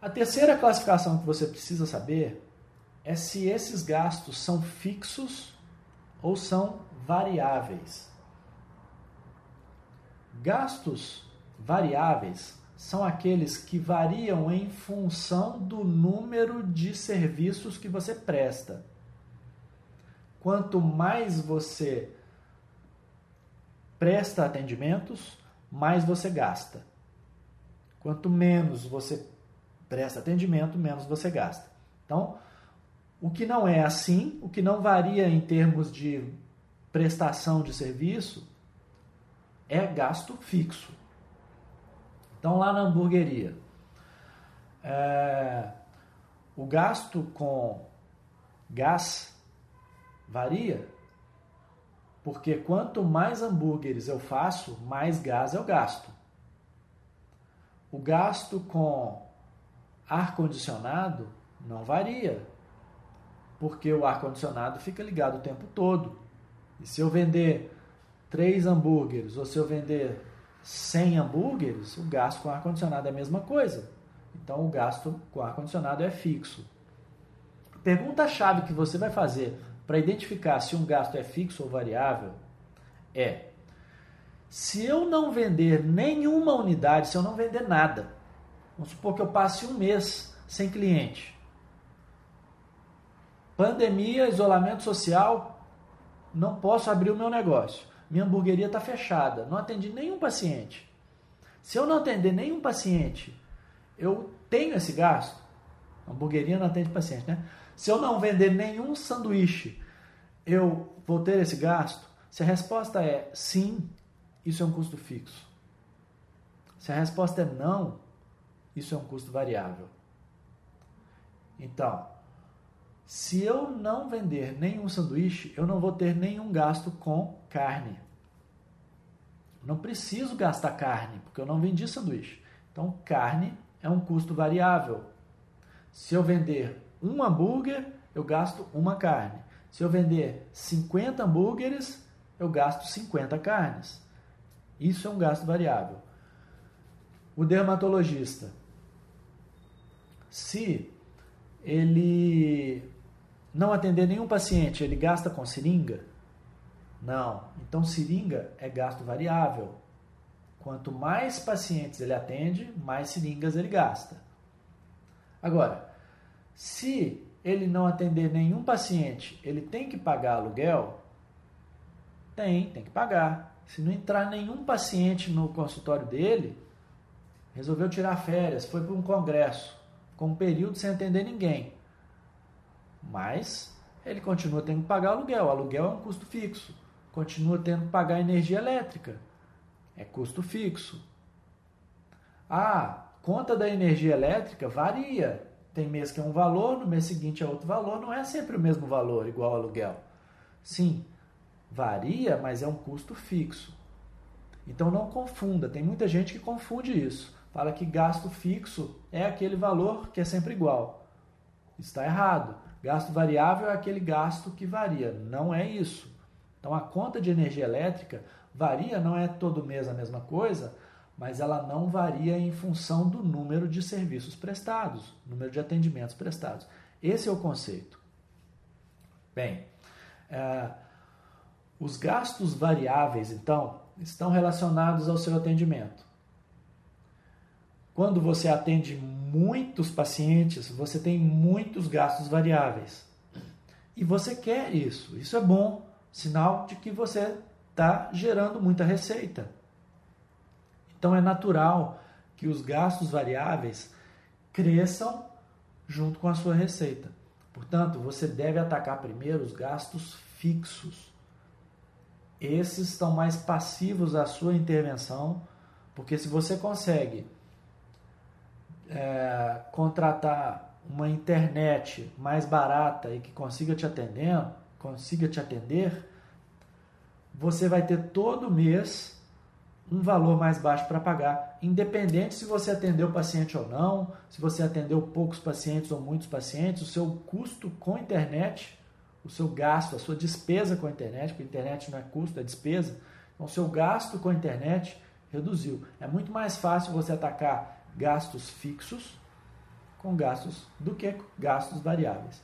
A terceira classificação que você precisa saber é se esses gastos são fixos ou são variáveis. Gastos variáveis são aqueles que variam em função do número de serviços que você presta. Quanto mais você presta atendimentos, mais você gasta. Quanto menos você presta atendimento, menos você gasta. Então, o que não é assim, o que não varia em termos de prestação de serviço, é gasto fixo. Então, lá na hamburgueria, é, o gasto com gás varia, porque quanto mais hambúrgueres eu faço, mais gás eu gasto. O gasto com ar-condicionado não varia, porque o ar-condicionado fica ligado o tempo todo. E se eu vender três hambúrgueres ou se eu vender 100 hambúrgueres, o gasto com ar-condicionado é a mesma coisa. Então o gasto com ar-condicionado é fixo. Pergunta-chave que você vai fazer para identificar se um gasto é fixo ou variável é: se eu não vender nenhuma unidade, se eu não vender nada, vamos supor que eu passe um mês sem cliente, pandemia, isolamento social, não posso abrir o meu negócio minha hamburgueria está fechada, não atendi nenhum paciente. Se eu não atender nenhum paciente, eu tenho esse gasto. A hamburgueria não atende paciente, né? Se eu não vender nenhum sanduíche, eu vou ter esse gasto? Se a resposta é sim, isso é um custo fixo. Se a resposta é não, isso é um custo variável. Então, se eu não vender nenhum sanduíche, eu não vou ter nenhum gasto com carne. Não preciso gastar carne, porque eu não vendi sanduíche. Então, carne é um custo variável. Se eu vender um hambúrguer, eu gasto uma carne. Se eu vender 50 hambúrgueres, eu gasto 50 carnes. Isso é um gasto variável. O dermatologista, se ele não atender nenhum paciente, ele gasta com seringa? Não. Então, seringa é gasto variável. Quanto mais pacientes ele atende, mais seringas ele gasta. Agora, se ele não atender nenhum paciente, ele tem que pagar aluguel? Tem, tem que pagar. Se não entrar nenhum paciente no consultório dele, resolveu tirar férias, foi para um congresso, com um período sem atender ninguém. Mas ele continua tendo que pagar aluguel. Aluguel é um custo fixo. Continua tendo que pagar energia elétrica. É custo fixo. Ah, conta da energia elétrica varia. Tem mês que é um valor, no mês seguinte é outro valor. Não é sempre o mesmo valor, igual ao aluguel. Sim, varia, mas é um custo fixo. Então não confunda. Tem muita gente que confunde isso. Fala que gasto fixo é aquele valor que é sempre igual. Está errado. Gasto variável é aquele gasto que varia, não é isso. Então a conta de energia elétrica varia, não é todo mês a mesma coisa, mas ela não varia em função do número de serviços prestados, número de atendimentos prestados. Esse é o conceito. Bem, é, os gastos variáveis, então, estão relacionados ao seu atendimento. Quando você atende muitos pacientes, você tem muitos gastos variáveis. E você quer isso. Isso é bom, sinal de que você está gerando muita receita. Então é natural que os gastos variáveis cresçam junto com a sua receita. Portanto, você deve atacar primeiro os gastos fixos. Esses estão mais passivos à sua intervenção, porque se você consegue é, contratar uma internet mais barata e que consiga te atender, consiga te atender, você vai ter todo mês um valor mais baixo para pagar, independente se você atendeu o paciente ou não, se você atendeu poucos pacientes ou muitos pacientes, o seu custo com internet, o seu gasto, a sua despesa com a internet, porque a internet não é custo, é despesa, então o seu gasto com a internet reduziu. É muito mais fácil você atacar gastos fixos com gastos do que gastos variáveis.